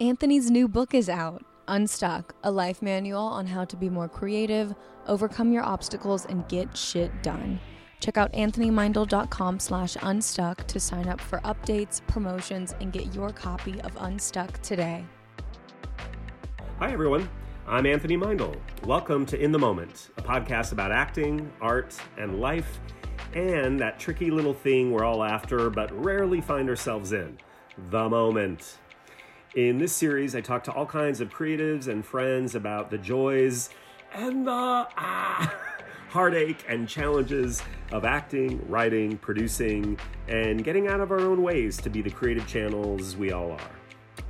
Anthony's new book is out Unstuck, a life manual on how to be more creative, overcome your obstacles, and get shit done. Check out anthonymeindl.com slash unstuck to sign up for updates, promotions, and get your copy of Unstuck today. Hi, everyone. I'm Anthony Meindl. Welcome to In the Moment, a podcast about acting, art, and life, and that tricky little thing we're all after but rarely find ourselves in the moment. In this series, I talk to all kinds of creatives and friends about the joys and the ah, heartache and challenges of acting, writing, producing, and getting out of our own ways to be the creative channels we all are.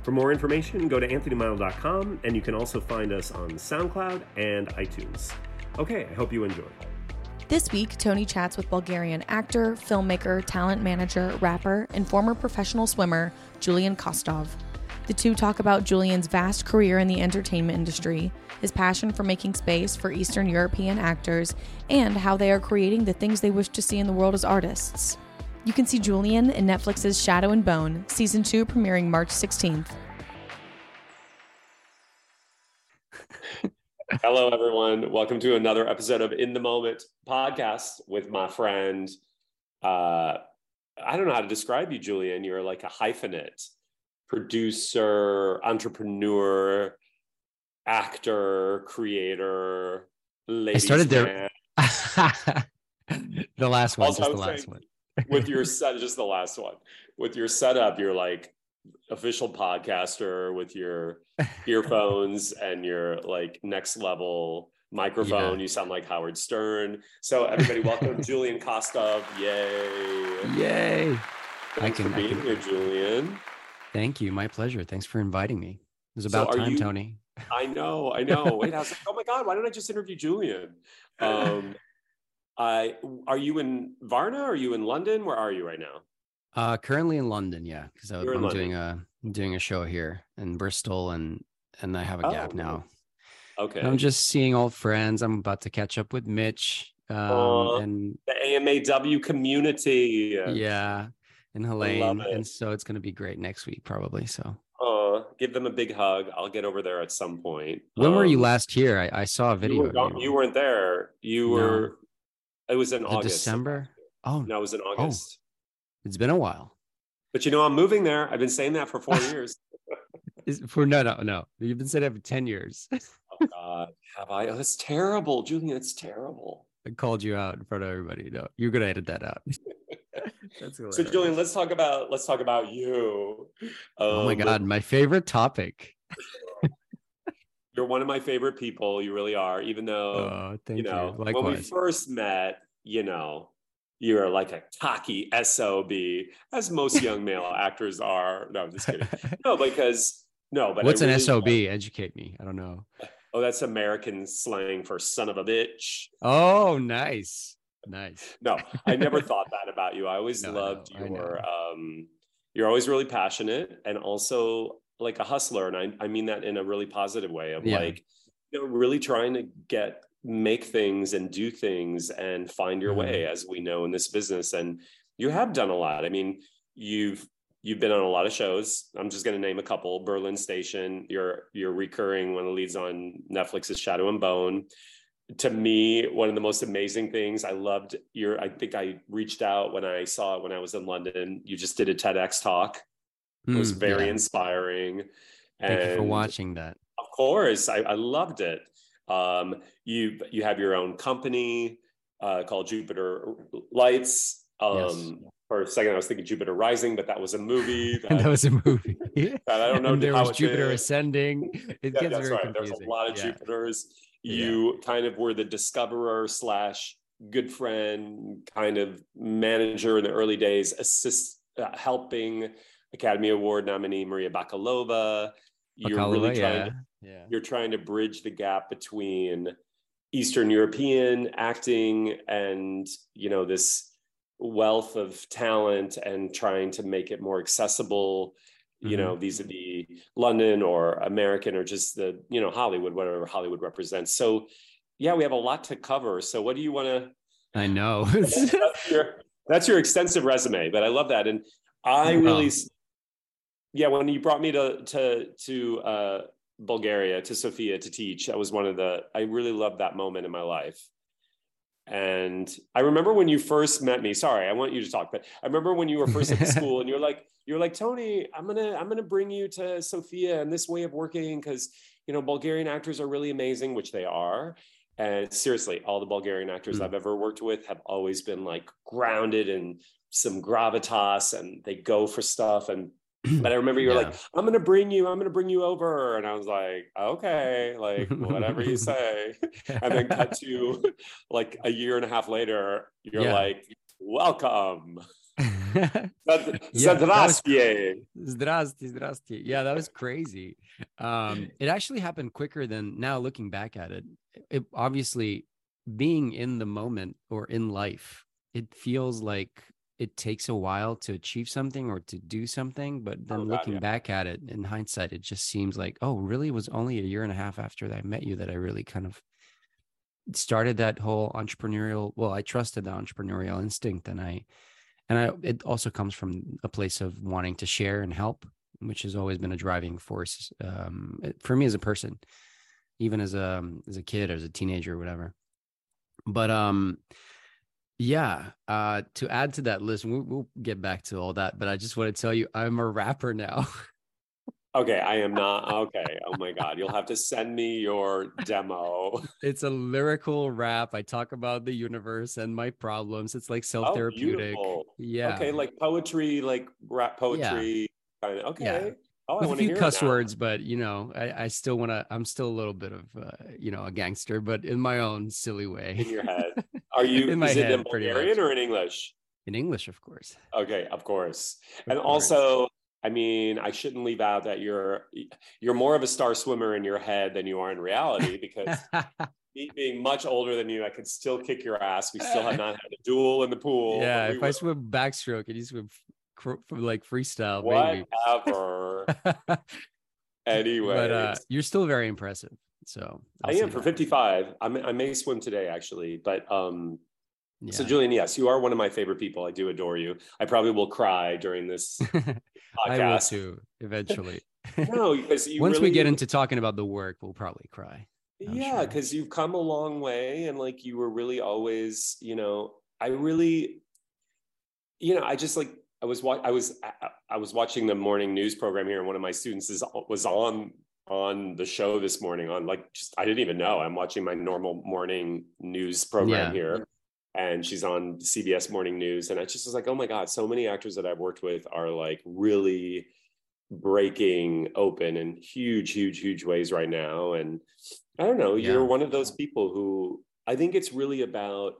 For more information, go to anthonymeindl.com and you can also find us on SoundCloud and iTunes. Okay, I hope you enjoy. This week, Tony chats with Bulgarian actor, filmmaker, talent manager, rapper, and former professional swimmer Julian Kostov. The two talk about Julian's vast career in the entertainment industry, his passion for making space for Eastern European actors, and how they are creating the things they wish to see in the world as artists. You can see Julian in Netflix's Shadow and Bone, season 2 premiering March 16th. Hello, everyone. Welcome to another episode of In the Moment podcast with my friend. Uh, I don't know how to describe you, Julian. You're like a hyphenate producer, entrepreneur, actor, creator, I started there. the last one, just the last one. with your set, just the last one. With your setup, you're like official podcaster with your earphones and your like next level microphone. Yeah. You sound like Howard Stern. So everybody, welcome Julian Kostov. Yay! Yay! Thanks I can, for being can... here, Julian. Thank you. My pleasure. Thanks for inviting me. It was about so time, you... Tony. I know. I know. Wait, I was like, oh my god, why don't I just interview Julian? Um, I are you in Varna? Are you in London? Where are you right now? Uh, currently in London, yeah, because I'm London. doing a doing a show here in Bristol, and and I have a gap oh, now. Okay. I'm just seeing old friends. I'm about to catch up with Mitch um, uh, and the AMAW community. Yeah, and Helene, and so it's going to be great next week, probably. So. Uh, give them a big hug. I'll get over there at some point. When um, were you um, last here? I, I saw a video. You, were, you weren't there. You were. No. It was in the August. December. Oh no, it was in oh. August. It's been a while. But you know, I'm moving there. I've been saying that for four years. Is, for no, no, no. You've been saying that for 10 years. oh God. Have I? Oh, that's terrible. Julian, it's terrible. I called you out in front of everybody. No, you're gonna edit that out. so Julian, let's talk about let's talk about you. Um, oh my um, God, my favorite topic. you're one of my favorite people. You really are. Even though oh, you know you. when we first met, you know, you're like a cocky sob as most young male actors are no i'm just kidding no because no but what's really an sob educate me i don't know oh that's american slang for son of a bitch oh nice nice. No i never thought that about you. I always no, loved no, your um you're always really passionate and also like a hustler and i, I mean that in a really positive way of yeah. like you know really trying to get make things and do things and find your mm-hmm. way as we know in this business and you have done a lot. I mean you've you've been on a lot of shows. I'm just going to name a couple. Berlin station you're you're recurring one of the leads on netflix's shadow and bone to me one of the most amazing things i loved your i think i reached out when i saw it when i was in london you just did a tedx talk it was mm, very yeah. inspiring thank and you for watching that of course I, I loved it um, you you have your own company uh, called Jupiter Lights. Um, yes. For a second, I was thinking Jupiter Rising, but that was a movie. That, that was a movie. I don't know. there was Jupiter Ascending. It yeah, that's right. Confusing. There's a lot of yeah. Jupiters. You yeah. kind of were the discoverer slash good friend, kind of manager in the early days, assist uh, helping Academy Award nominee Maria Bakalova. You're Bakalova, really trying to yeah. You're trying to bridge the gap between Eastern European acting and, you know, this wealth of talent and trying to make it more accessible you know mm-hmm. vis-a-vis london or american or just the you know hollywood whatever hollywood represents so yeah we have a lot to cover so what do you want to i know that's, your, that's, your, extensive resume but i love that and i really yeah, when you brought me to to to uh, Bulgaria to Sofia to teach, that was one of the I really loved that moment in my life. And I remember when you first met me. Sorry, I want you to talk, but I remember when you were first at the school, and you're like, you're like Tony, I'm gonna I'm gonna bring you to Sofia and this way of working because you know Bulgarian actors are really amazing, which they are. And seriously, all the Bulgarian actors mm. I've ever worked with have always been like grounded in some gravitas, and they go for stuff and but I remember you were yeah. like, I'm gonna bring you, I'm gonna bring you over. And I was like, okay, like whatever you say. and then cut to like a year and a half later, you're yeah. like, welcome. Zdrastie. Zdrastie, zdrastie. Yeah, that was crazy. Um, it actually happened quicker than now looking back at it. It obviously being in the moment or in life, it feels like it takes a while to achieve something or to do something but then oh, God, looking yeah. back at it in hindsight it just seems like oh really it was only a year and a half after i met you that i really kind of started that whole entrepreneurial well i trusted the entrepreneurial instinct and i and i it also comes from a place of wanting to share and help which has always been a driving force um, for me as a person even as a as a kid as a teenager or whatever but um yeah. Uh, to add to that list, we'll, we'll get back to all that, but I just want to tell you, I'm a rapper now. Okay, I am not. Okay. Oh my God. You'll have to send me your demo. It's a lyrical rap. I talk about the universe and my problems. It's like self therapeutic. Oh, yeah. Okay. Like poetry, like rap poetry. Yeah. Okay. Yeah. Oh, With a few cuss words, but you know, I, I still want to. I'm still a little bit of, uh, you know, a gangster, but in my own silly way. In your head, are you? in my is head, it in Bulgarian or in English? In English, of course. Okay, of course. Of and course. also, I mean, I shouldn't leave out that you're you're more of a star swimmer in your head than you are in reality because. me being much older than you, I could still kick your ass. We still have not had a duel in the pool. Yeah, if were... I swim backstroke and you swim from like freestyle, whatever. anyway, but uh, you're still very impressive. So I'll i am for 55. I'm, I may swim today actually, but um, yeah. so Julian, yes, you are one of my favorite people. I do adore you. I probably will cry during this podcast. I will too eventually. no, because once really, we get into talking about the work, we'll probably cry. I'm yeah, because sure. you've come a long way, and like you were really always, you know, I really, you know, I just like I was I was I was watching the morning news program here, and one of my students is was on on the show this morning. On like just I didn't even know. I'm watching my normal morning news program yeah. here, and she's on CBS Morning News, and I just was like, oh my god, so many actors that I've worked with are like really breaking open in huge, huge, huge ways right now. And I don't know, yeah. you're one of those people who I think it's really about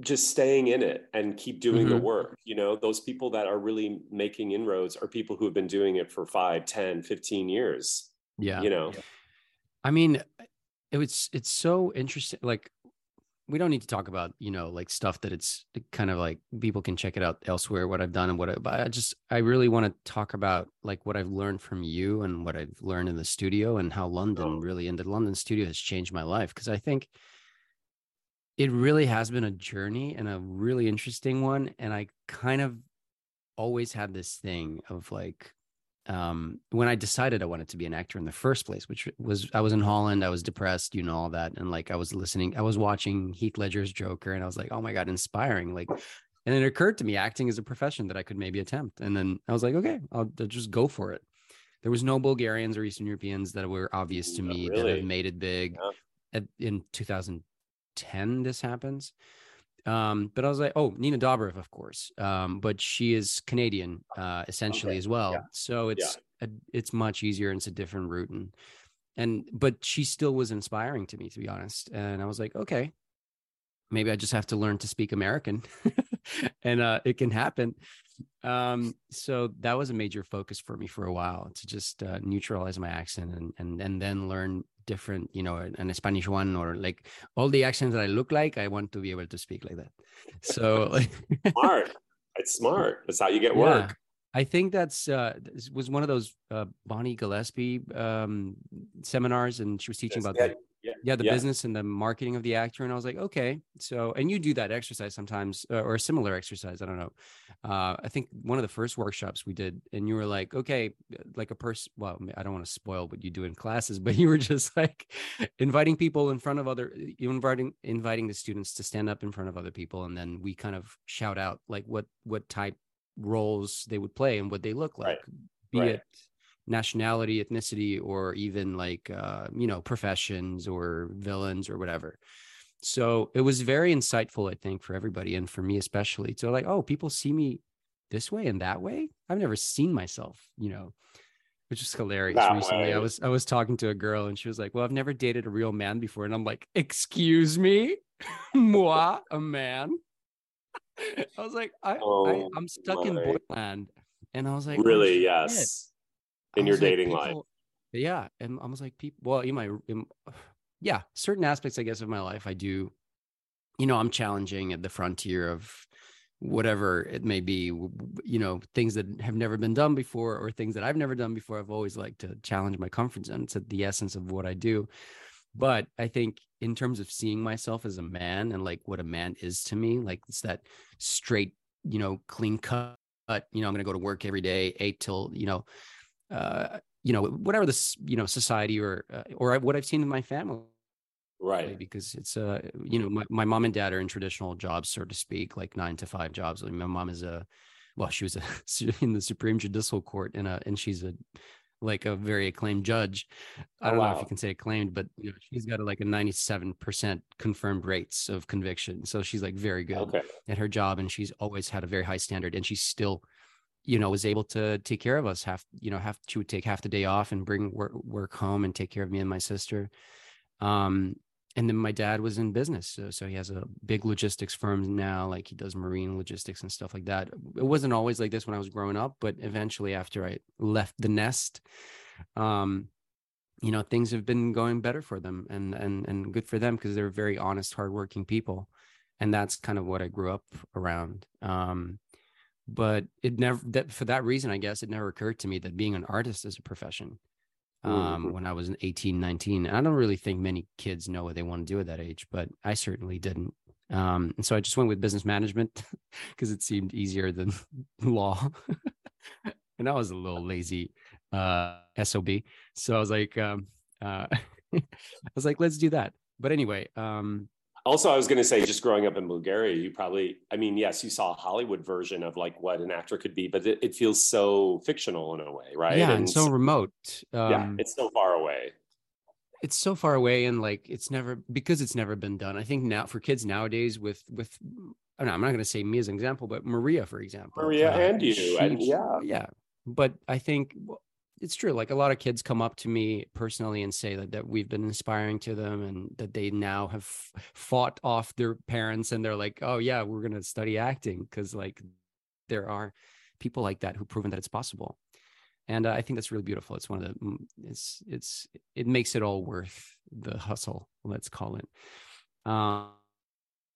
just staying in it and keep doing mm-hmm. the work you know those people that are really making inroads are people who have been doing it for 5 10 15 years yeah you know i mean it was it's so interesting like we don't need to talk about you know like stuff that it's kind of like people can check it out elsewhere what i've done and what i but i just i really want to talk about like what i've learned from you and what i've learned in the studio and how london oh. really in the london studio has changed my life because i think it really has been a journey and a really interesting one. And I kind of always had this thing of like, um, when I decided I wanted to be an actor in the first place, which was I was in Holland, I was depressed, you know, all that. And like I was listening, I was watching Heath Ledger's Joker and I was like, oh my God, inspiring. Like, and it occurred to me acting is a profession that I could maybe attempt. And then I was like, okay, I'll, I'll just go for it. There was no Bulgarians or Eastern Europeans that were obvious to me really. that have made it big. Yeah. At, in 2010, this happens. Um, but I was like, oh, Nina Dobrev, of course. Um, but she is Canadian, uh, essentially okay. as well. Yeah. So it's yeah. a, it's much easier and it's a different route. And and but she still was inspiring to me, to be honest. And I was like, okay, maybe I just have to learn to speak American, and uh, it can happen. Um, so that was a major focus for me for a while to just uh, neutralize my accent and and and then learn different, you know, an Spanish one or like all the accents that I look like, I want to be able to speak like that. So like smart. It's smart. That's how you get work. I think that's uh was one of those uh Bonnie Gillespie um seminars and she was teaching yes, about the yeah, yeah the yeah. business and the marketing of the actor and I was like okay so and you do that exercise sometimes uh, or a similar exercise I don't know uh, I think one of the first workshops we did, and you were like, okay, like a person. Well, I don't want to spoil what you do in classes, but you were just like inviting people in front of other, you inviting inviting the students to stand up in front of other people, and then we kind of shout out like what what type roles they would play and what they look like, right. be right. it nationality, ethnicity, or even like uh, you know professions or villains or whatever so it was very insightful i think for everybody and for me especially to like oh people see me this way and that way i've never seen myself you know which is hilarious that recently way. i was i was talking to a girl and she was like well i've never dated a real man before and i'm like excuse me moi a man i was like i, oh, I am stuck my. in boyland and i was like oh, really oh, yes in your dating like, life yeah and i was like people well you might yeah, certain aspects, I guess, of my life, I do, you know, I'm challenging at the frontier of whatever it may be, you know, things that have never been done before or things that I've never done before. I've always liked to challenge my comfort zone. It's at the essence of what I do. But I think in terms of seeing myself as a man and like what a man is to me, like it's that straight, you know, clean cut, you know, I'm going to go to work every day, eight till, you know, uh, you know whatever this you know society or uh, or what I've seen in my family. Right. Because it's uh you know my, my mom and dad are in traditional jobs so to speak like nine to five jobs. I mean, my mom is a well she was a, in the supreme judicial court and a and she's a like a very acclaimed judge i oh, don't oh, wow. know if you can say acclaimed but you know she's got a, like a 97% confirmed rates of conviction so she's like very good okay. at her job and she's always had a very high standard and she's still you know was able to take care of us half you know half she would take half the day off and bring work, work home and take care of me and my sister um and then my dad was in business so, so he has a big logistics firm now like he does marine logistics and stuff like that. It wasn't always like this when i was growing up but eventually after i left the nest um you know things have been going better for them and and and good for them because they're very honest hardworking people and that's kind of what i grew up around um but it never that for that reason i guess it never occurred to me that being an artist is a profession um mm-hmm. when i was 18 19 i don't really think many kids know what they want to do at that age but i certainly didn't. Um and so i just went with business management because it seemed easier than law. And i was a little lazy uh sob so i was like um uh i was like let's do that. But anyway um also i was going to say just growing up in bulgaria you probably i mean yes you saw a hollywood version of like what an actor could be but it, it feels so fictional in a way right? Yeah and, and so, remote um, yeah it's so far away. it's so far away and like it's never because it's never been done i think now for kids nowadays with with i'm not going to say me as an example but maria for example maria uh, and you she, and yeah. yeah but i think it's true. Like a lot of kids come up to me personally and say that, that we've been inspiring to them and that they now have fought off their parents and they're like, oh yeah, we're going to study acting because like there are people like that who've proven that it's possible. And uh, I think that's really beautiful. It's one of the, it's, it's, it makes it all worth the hustle, let's call it. Um,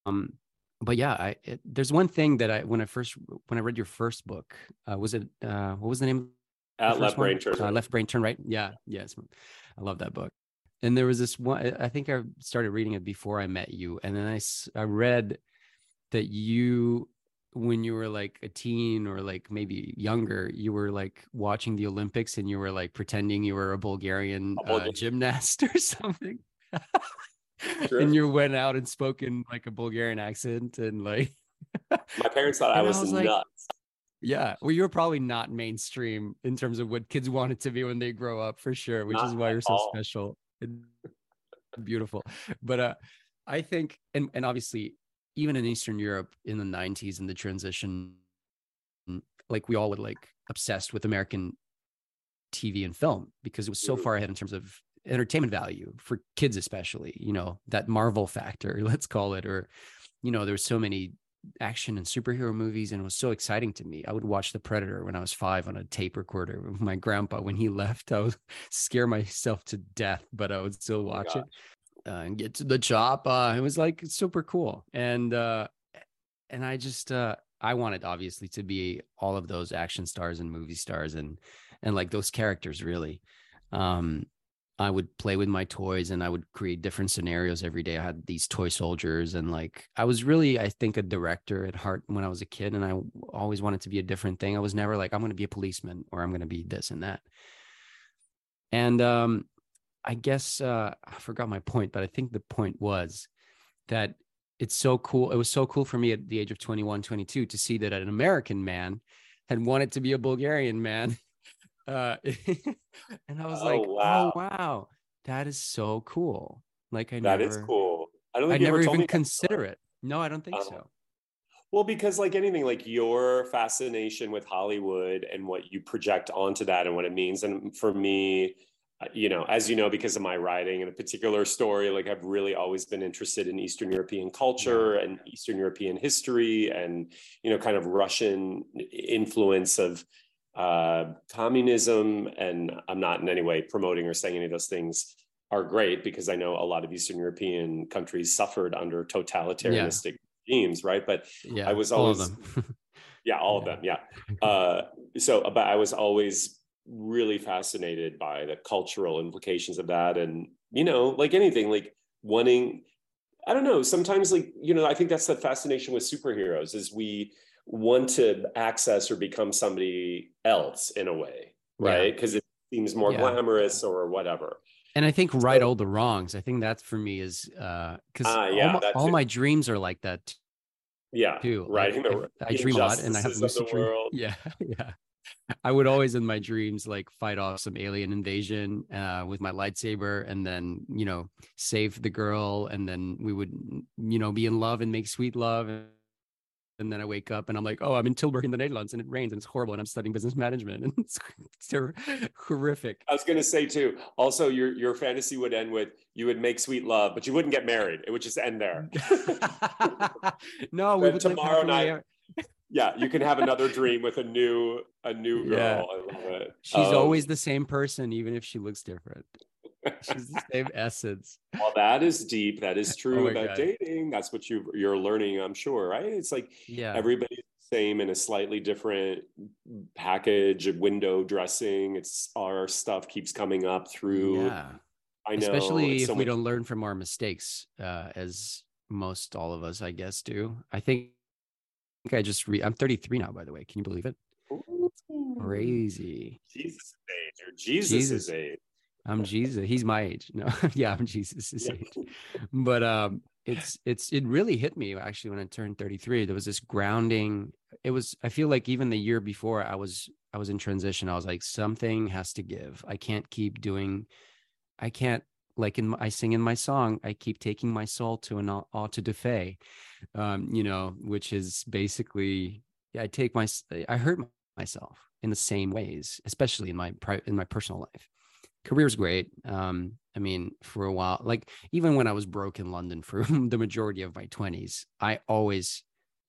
um but yeah, I, it, there's one thing that I, when I first, when I read your first book, uh, was it, uh, what was the name at left brain turn uh, left brain turn right? Yeah yes. I love that book. And there was this one i think i started reading it before i met you and then i i read that you when you were like a teen or like maybe younger you were like watching the olympics and you were like pretending you were a bulgarian, a bulgarian. Uh, gymnast or something. And you went out and spoke in like a bulgarian accent and like my parents thought i was, I was nuts yeah. Well, you're probably not mainstream in terms of what kids want it to be when they grow up for sure, which not is why you're so all. special and beautiful. But uh I think and and obviously even in Eastern Europe in the 90s and the transition, like we all would like obsessed with American TV and film because it was so mm. far ahead in terms of entertainment value for kids, especially, you know, that Marvel factor, let's call it, or, you know, there's so many action and superhero movies and it was so exciting to me. I would watch The Predator when I was 5 on a tape recorder with my grandpa when he left. I would scare myself to death, but I would still oh watch oh it uh, and get to the chop. Uh, it was like super cool. And uh and I just uh I wanted obviously to be all of those action stars and movie stars and and like those characters really. Um I would play with my toys and I would create different scenarios every day. I had these toy soldiers and like I was really, I think, a director at heart when I was a kid, and I always wanted to be a different thing. I was never like I'm going to be a policeman or I'm going to be this and that. And um, I guess uh, I forgot my point, but I think the point was that it's so cool. It was so cool for me at the age of 21, 22 to see that an American man had wanted to be a Bulgarian man uh, and I was oh, like, oh, wow. oh wow, that is so cool. Like I that never, is cool. I don't. I never even consider it. No, I don't think um, so. Well, because like anything, like your fascination with Hollywood and what you project onto that and what it means, and for me, uh, you know, as you know, because of my writing and a particular story, like I've really always been interested in Eastern European culture and Eastern European history and, you know, kind of Russian influence of uh, communism, and I'm not in any way promoting or saying any of those things are great because I know a lot of Eastern European countries suffered under totalitarianistic yeah. regimes, right? But yeah, I was always, yeah, all of them, yeah. Uh, so, but I was always really fascinated by the cultural implications of that, and you know, like anything, like wanting. I don't know. Sometimes, like you know, I think that's the fascination with superheroes is we want to access or become somebody else in a way, right? Because yeah. it seems more yeah. glamorous or whatever. And I think right all the wrongs. I think that for me is uh because uh, yeah, all, my, all my dreams are like that. Yeah, too. Right. Like, I, I dream a lot, and I have lucid dreams. Yeah, yeah. I would always in my dreams like fight off some alien invasion uh, with my lightsaber and then, you know, save the girl. And then we would, you know, be in love and make sweet love and then I wake up and I'm like, oh, I'm in Tilburg in the Netherlands and it rains and it's horrible and I'm studying business management and it's, it's horrific. I was going to say too. Also, your your fantasy would end with you would make sweet love, but you wouldn't get married. It would just end there. no, we would tomorrow night. yeah, you can have another dream with a new a new girl. Yeah. I love it. She's um, always the same person, even if she looks different. She's the same essence. Well, that is deep. That is oh true oh about God. dating. That's what you you're learning, I'm sure, right? It's like yeah, everybody's the same in a slightly different package, window dressing. It's our stuff keeps coming up through. Yeah. I know. Especially if so we much- don't learn from our mistakes, uh, as most all of us, I guess, do. I think I just re- I'm 33 now, by the way. Can you believe it? Ooh. Crazy. Jesus' age or Jesus', Jesus. age. I'm Jesus. He's my age. No, yeah, I'm Jesus' yeah. age. But um, it's it's it really hit me actually when I turned 33. There was this grounding. It was. I feel like even the year before, I was I was in transition. I was like, something has to give. I can't keep doing. I can't like in I sing in my song. I keep taking my soul to an auto de fe, um, you know, which is basically I take my I hurt myself in the same ways, especially in my in my personal life career's great. Um, I mean, for a while, like even when I was broke in London for the majority of my 20s, I always,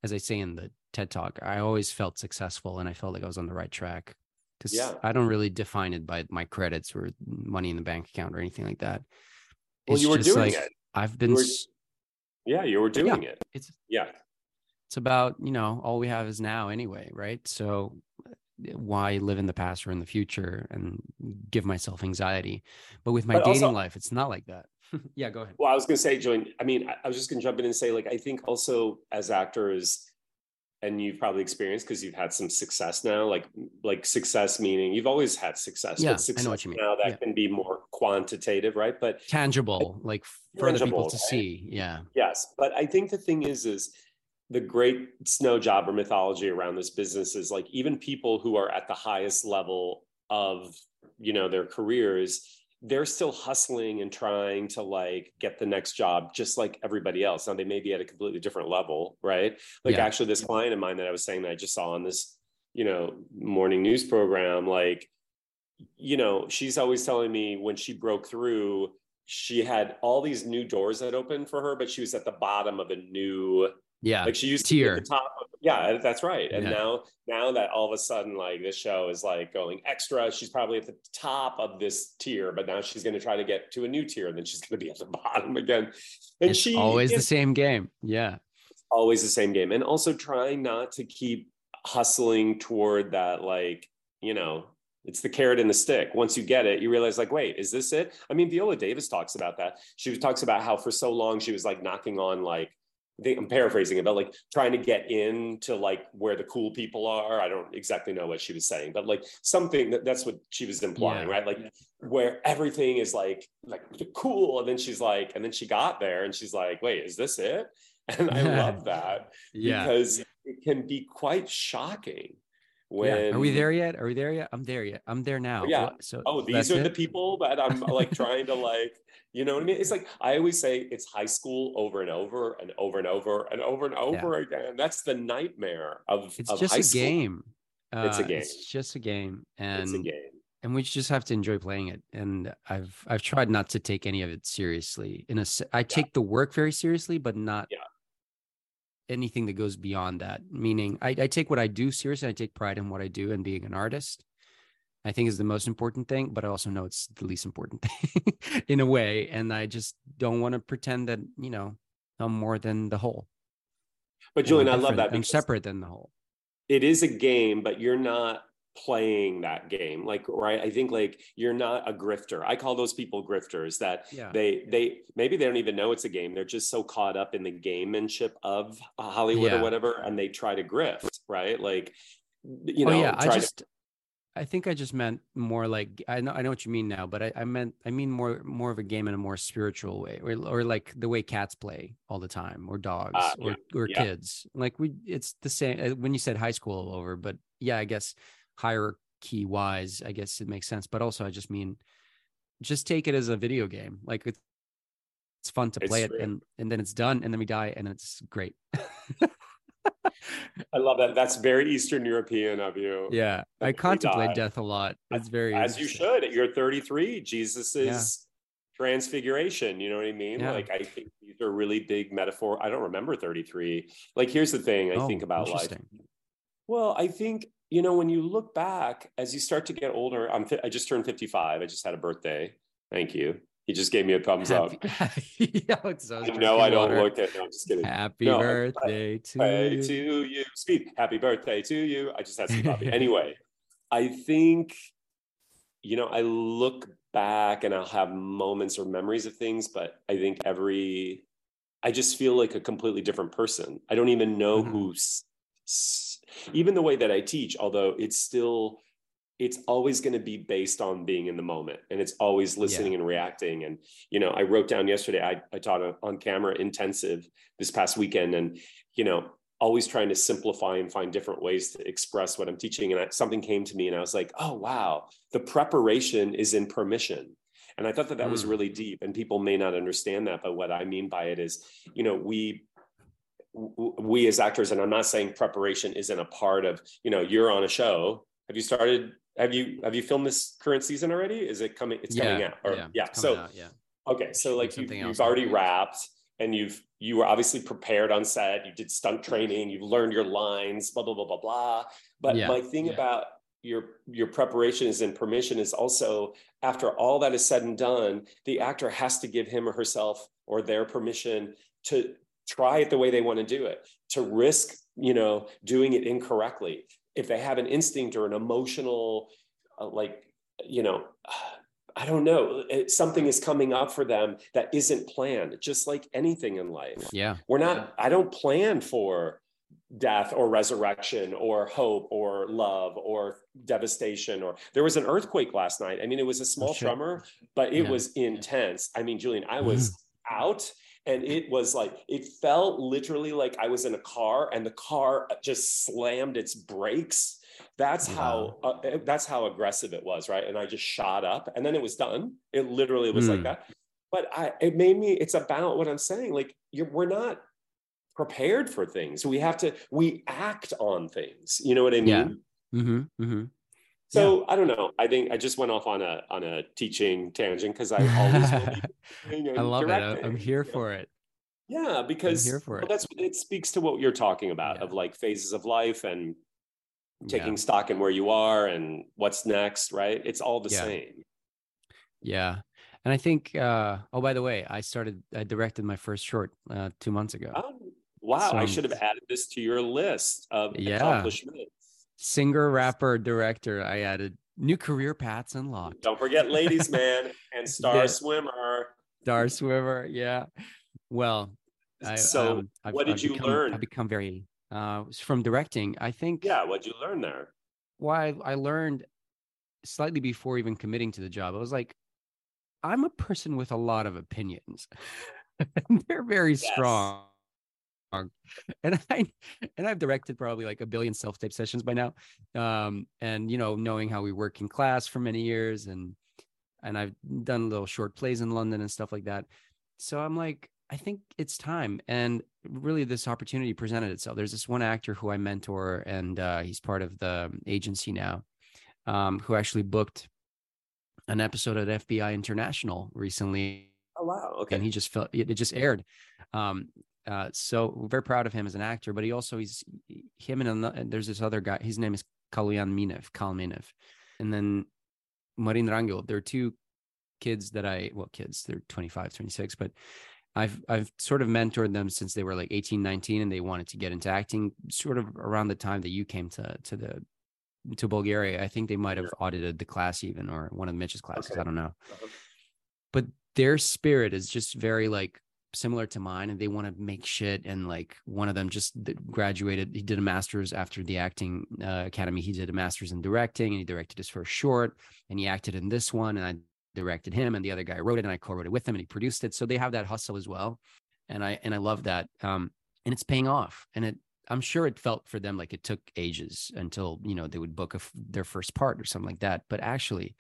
as I say in the TED talk, I always felt successful and I felt like I was on the right track. Because yeah. I don't really define it by my credits or money in the bank account or anything like that. Well, it's you were doing like, it. I've been. You were, yeah, you were doing yeah, it. It's yeah. It's about you know all we have is now anyway, right? So why live in the past or in the future and give myself anxiety. But with my but dating also, life, it's not like that. yeah, go ahead. Well, I was going to say, Julian, I mean, I was just going to jump in and say, like, I think also as actors, and you've probably experienced because you've had some success now, like like success meaning you've always had success. Yeah, success I know what you mean. Now that yeah. can be more quantitative, right? But tangible, like for tangible, other people to right? see. Yeah. Yes, but I think the thing is, is the great snow jobber mythology around this business is like even people who are at the highest level of you know their careers they're still hustling and trying to like get the next job just like everybody else. Now they may be at a completely different level right? Like yeah. actually this client of mine that i was saying that i just saw on this you know morning news program like you know she's always telling me when she broke through she had all these new doors that opened for her but she was at the bottom of a new yeah. Like she used Tier. to be at the top. Of, yeah, that's right. And yeah. now, now that all of a sudden, like this show is like going extra, she's probably at the top of this tier, but now she's going to try to get to a new tier, and then she's going to be at the bottom again. And it's she always the same game. Yeah. Always the same game. And also trying not to keep hustling toward that, like, you know, it's the carrot and the stick. Once you get it, you realize like, wait, is this it? I mean, Viola Davis talks about that. She talks about how for so long she was like knocking on like I think I'm paraphrasing it, but like trying to get into like where the cool people are. I don't exactly know what she was saying, but like something that that's what she was implying, yeah. right? Like where everything is like like cool, and then she's like, and then she got there, and she's like, wait, is this it? And I love that yeah. because it can be quite shocking when yeah. are we there yet? Are we there yet? I'm there yet. I'm there now. Yeah. So oh, these are it? the people that I'm like trying to like, you know what I mean? It's like I always say it's high school over and over and over and over and over and over yeah. again. That's the nightmare of it's of just a school. game. Uh, it's a game. It's just a game. And it's a game. And we just have to enjoy playing it. And I've I've tried not to take any of it seriously. In a I take yeah. the work very seriously, but not yeah anything that goes beyond that. Meaning, I, I take what I do seriously. I take pride in what I do and being an artist. I think is the most important thing, but I also know it's the least important thing in a way. And I just don't want to pretend that you know I'm more than the whole. But Julian, I love that. I'm separate than the whole. It is a game, but you're not playing that game like right i think like you're not a grifter i call those people grifters that yeah. they they maybe they don't even know it's a game they're just so caught up in the gamemanship of hollywood yeah. or whatever and they try to grift right like you oh, know oh, yeah i just to... i think i just meant more like i know i know what you mean now but i, I meant i mean more more of a game in a more spiritual way or, or like the way cats play all the time or dogs uh, or, yeah. or kids like we it's the same uh, when you said high school all over but yeah i guess hierarchy wise, I guess it makes sense. But also, I just mean, just take it as a video game. Like it's, it's fun to play it, and and then it's done, and then we die, and it's great. I love that. That's very Eastern European of you. Yeah, I contemplate die. death a lot. It's very as you should. You're 33. Jesus is yeah. transfiguration. You know what I mean? Yeah. Like I think these are really big metaphor. I don't remember 33. Like here's the thing. I oh, think about life. Well, I think you know, when you look back as you start to get older, I'm I just turned 55. I just had a birthday. Thank you. He just gave me a thumbs happy, up. no, I don't look at. No, I'm just kidding. Happy no, birthday to you. to you. Speed. Happy birthday to you. I just had some coffee. anyway, I think, you know, I look back and I'll have moments or memories of things, but I think every, I just feel like a completely different person. I don't even know mm-hmm. who's even the way that I teach, although it's still it's always going to be based on being in the moment and it's always listening yeah. and reacting and you know i wrote down yesterday i, I taught a on camera intensive this past weekend and you know always trying to simplify and find different ways to express what i'm teaching and I, something came to me and i was like oh wow the preparation is in permission and i thought that that mm. was really deep and people may not understand that but what i mean by it is you know we we as actors and i'm not saying preparation isn't a part of you know you're on a show. Have you started have you have you filmed this current season already? Is it coming it's coming out or yeah, yeah so out, yeah. okay so like you, have already wrapped and you've you were obviously prepared on set you did stunt training you've learned your lines blah blah blah blah blah. But yeah, my thing yeah. about your your preparation is in permission is also after all that is said and done the actor has to give him or herself or their permission to try it the way they want to do it to risk you know doing it incorrectly. If they have an instinct or an emotional uh, like you know i don't know something is coming up for them that isn't planned just like anything in life. Yeah. We're not i don't plan for death or resurrection or hope or love or devastation or there was an earthquake last night. I mean it was a small oh, tremor but it yeah. was intense. I mean julian i was out and it was like it felt literally like i was in a car and the car just slammed its brakes that's how uh, eh, that's how aggressive it was right and i just shot up and then it was done it literally was mm. like hmm. that but i it made me it's about what i'm saying like you're we're not prepared for things we have to we act on things you know what i mean yeah. mm-hmm, mm-hmm. So yeah. I don't know. I think I just went off on a on a teaching tangent because I always I love directing, it. I'm here for it. Yeah, because I'm here for it. that's it speaks to what you're talking about yeah. of like phases of life and taking yeah. stock in where you are and what's next, right? It's all the same. Yeah. And I think uh oh by the way, I started I directed my first short uh 2 months ago. Oh, wow, so, I should have added this to your list of yeah. accomplishments singer, rapper, director. I added new career paths unlocked. Don't forget ladies man and star yeah. swimmer. Star swimmer, yeah. Well, I, so um, what did I've you become, learn? I've become very uh from directing. I think Yeah, what did you learn there? Well, I, I learned slightly before even committing to the job. I was like, I'm a person with a lot of opinions. They're very yes. strong. And I and I've directed probably like a billion self-tape sessions by now. Um, and you know, knowing how we work in class for many years and and I've done little short plays in London and stuff like that. So I'm like, I think it's time. And really, this opportunity presented itself. There's this one actor who I mentor, and uh, he's part of the agency now, um, who actually booked an episode at FBI International recently. Oh wow! Okay, and he just felt it just aired. Um, uh, so we're very proud of him as an actor, but he also he's him and another, there's this other guy. His name is Kaloyan Minev, Kal Minev, and then Marin Rangel. There are two kids that I well kids they're 25 26 but I've I've sort of mentored them since they were like 18 19 and they wanted to get into acting sort of around the time that you came to to the to Bulgaria. I think they might have audited the class even or one of Mitch's classes. Okay. I don't know. Uh-huh. But their spirit is just very like similar to mine and they want to make shit and like one of them just graduated he did a master's after the acting uh, academy he did a master's in directing and he directed his first short and he acted in this one and i directed him and the other guy wrote it and I co-wrote it with him and he produced it. So they have that hustle as well. And I and I love that. Um, and it's paying off. And it I'm sure it felt for them like it took ages until you know they would book a, their first part or something like that. But actually,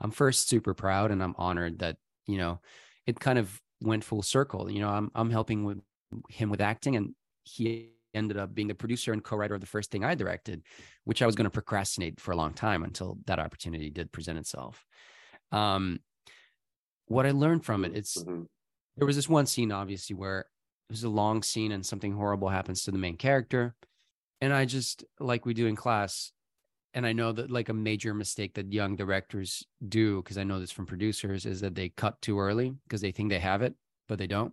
I'm first super proud and I'm honored that you know it kind of went full circle. You know, I'm I'm helping with him with acting, and he ended up being the producer and co-writer of the first thing I directed, which I was going to procrastinate for a long time until that opportunity did present itself. Um, what I learned from it, it's mm-hmm. there was this one scene, obviously, where it was a long scene and something horrible happens to the main character. And I just, like we do in class, and I know that like a major mistake that young directors do, because I know this from producers, is that they cut too early because they think they have it, but they don't.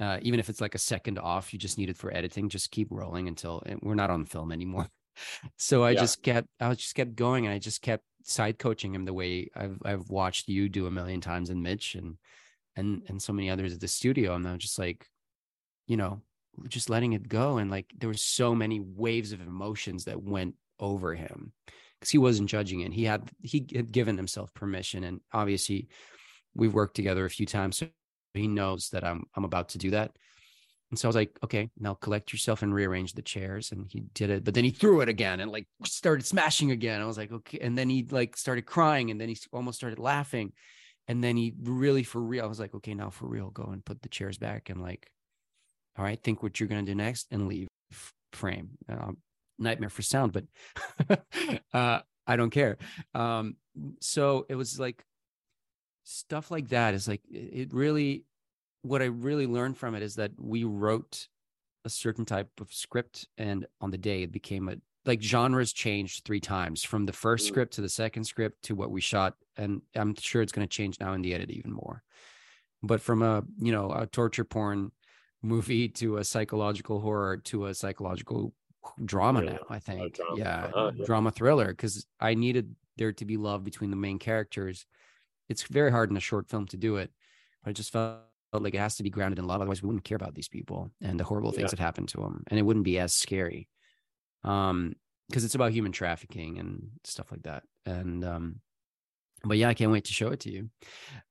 Uh, even if it's like a second off, you just need it for editing. Just keep rolling until we're not on film anymore. so I yeah. just kept, I just kept going, and I just kept side coaching him the way I've I've watched you do a million times in Mitch and and and so many others at the studio. And I'm just like, you know, just letting it go. And like there were so many waves of emotions that went over him because he wasn't judging it. He had he had given himself permission. And obviously we've worked together a few times. So he knows that I'm I'm about to do that. And so I was like, okay, now collect yourself and rearrange the chairs. And he did it, but then he threw it again and like started smashing again. I was like, okay. And then he like started crying and then he almost started laughing. And then he really for real, I was like, okay, now for real, go and put the chairs back and like, all right, think what you're going to do next and leave frame. Um, nightmare for sound, but uh, I don't care. Um, so it was like stuff like that is like, it really, what I really learned from it is that we wrote a certain type of script, and on the day it became a like genres changed three times from the first mm. script to the second script to what we shot, and I'm sure it's going to change now in the edit even more. But from a you know a torture porn movie to a psychological horror to a psychological drama now, I think, drama. Yeah, uh-huh, yeah, drama thriller because I needed there to be love between the main characters. It's very hard in a short film to do it, but I just felt like it has to be grounded in love. Otherwise, we wouldn't care about these people and the horrible things yeah. that happened to them, and it wouldn't be as scary. Um, because it's about human trafficking and stuff like that. And um, but yeah, I can't wait to show it to you.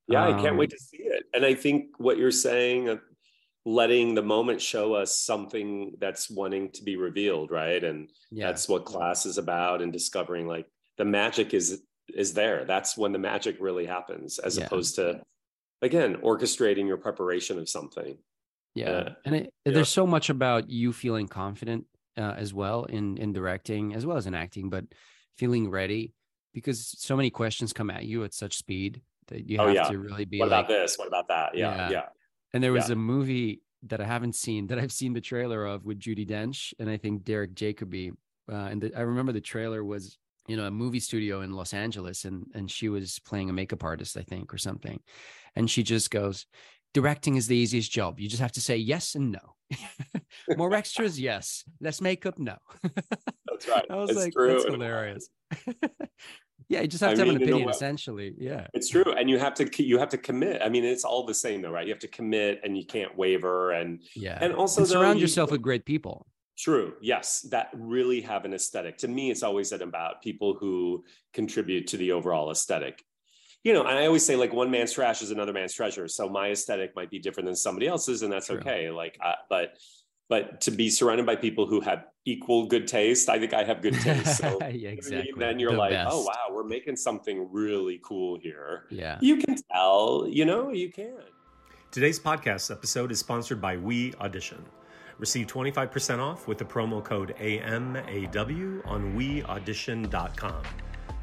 Yeah, um, I can't wait um, to see it. And I think what you're saying, letting the moment show us something that's wanting to be revealed, right? And yeah. that's what class is about, and discovering like the magic is is there. That's when the magic really happens, as yeah. opposed to again orchestrating your preparation of something yeah uh, and it, there's so much about you feeling confident uh, as well in in directing as well as in acting but feeling ready because so many questions come at you at such speed that you oh, have yeah. to really be what like, about this what about that yeah yeah, yeah. And there was a movie that i haven't seen that i've seen the trailer of with judi dench and i think derek jacobi uh, and the, i remember the trailer was you know a movie studio in los angeles and and she was playing a makeup artist i think or something and she just goes, directing is the easiest job. You just have to say yes and no. More extras, yes. Less makeup, no. That's right. I was it's like, true. that's hilarious. Yeah, you just have I to mean, have an opinion, essentially. Yeah, it's true, and you have to you have to commit. I mean, it's all the same, though, right? You have to commit, and you can't waver, and yeah, and also and surround you, yourself with great people. True. Yes, that really have an aesthetic. To me, it's always about people who contribute to the overall aesthetic. You know, and I always say like one man's trash is another man's treasure. So my aesthetic might be different than somebody else's, and that's True. okay. Like, I, but but to be surrounded by people who have equal good taste, I think I have good taste. So yeah, exactly. Then you're the like, oh, best. oh wow, we're making something really cool here. Yeah, you can tell. You know, you can. Today's podcast episode is sponsored by We Audition. Receive 25% off with the promo code AMAW on WeAudition.com.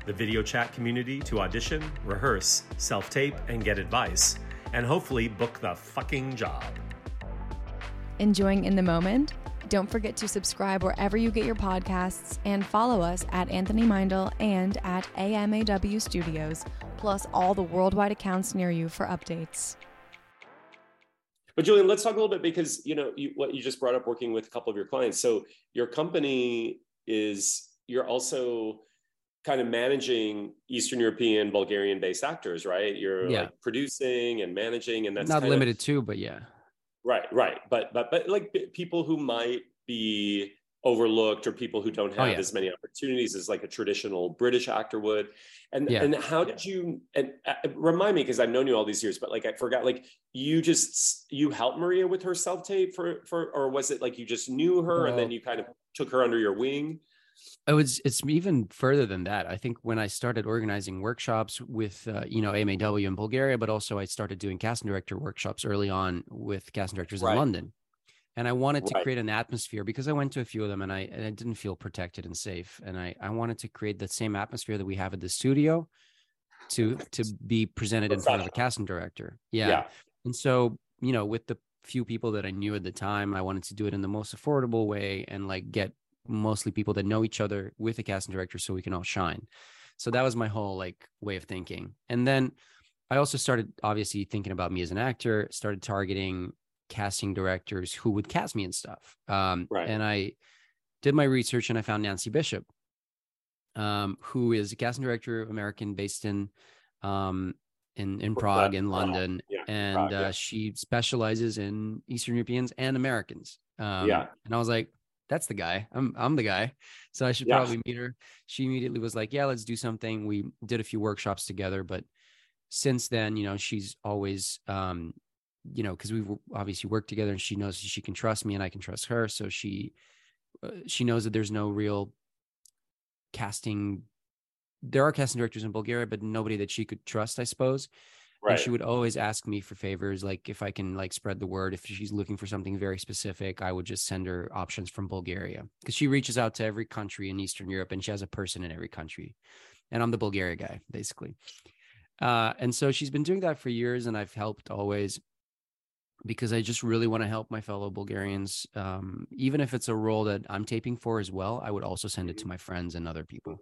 The video chat community to audition, rehearse, self tape, and get advice, and hopefully book the fucking job. Enjoying in the moment? Don't forget to subscribe wherever you get your podcasts and follow us at Anthony Meindl and at AMAW Studios, plus all the worldwide accounts near you for updates. But Julian, let's talk a little bit because you know you, what you just brought up working with a couple of your clients. So your company is you're also kind of managing Eastern European, Bulgarian based actors, right? You're yeah. like producing and managing, and that's not limited of, to, but yeah. Right, right. But but but like people who might be overlooked or people who don't oh, have oh, yeah. as many opportunities as like a traditional British actor would. And yeah. and how did you and uh, remind me because I've known you all these years, but like I forgot like you just you helped Maria with her self tape for for or was it like you just knew her and then you kind of took her under your wing? Oh, it's it's even further than that. I think when I started organizing workshops with uh, you know AMAW in Bulgaria, but also I started doing casting director workshops early on with casting directors right. in London, and I wanted to create an atmosphere because I went to a few of them and I and I didn't feel protected and safe, and I I wanted to create the same atmosphere that we have at the studio to to be presented in front of a casting director. Yeah. yeah, and so you know with the few people that I knew at the time, I wanted to do it in the most affordable way and like get mostly people that know each other with a casting director so we can all shine. So that was my whole like way of thinking. And then I also started obviously thinking about me as an actor, started targeting casting directors who would cast me and stuff. Um, right. And I did my research and I found Nancy Bishop, um, who is a casting director, of American, based in um, in in Prague, in London, yeah, and Prague, yeah. uh, she specializes in Eastern Europeans and Americans. Um, yeah. And I was like, that's the guy. I'm I'm the guy. So I should yeah. probably meet her. She immediately was like, "Yeah, let's do something." We did a few workshops together, but since then, you know, she's always um you know, cuz we've obviously worked together and she knows she can trust me and I can trust her, so she uh, she knows that there's no real casting there are casting directors in Bulgaria, but nobody that she could trust, I suppose. Right. And she would always ask me for favors, like if I can like spread the word. If she's looking for something very specific, I would just send her options from Bulgaria because she reaches out to every country in Eastern Europe, and she has a person in every country. And I'm the Bulgaria guy, basically. Uh, and so she's been doing that for years, and I've helped always because I just really want to help my fellow Bulgarians. Um, even if it's a role that I'm taping for as well, I would also send it to my friends and other people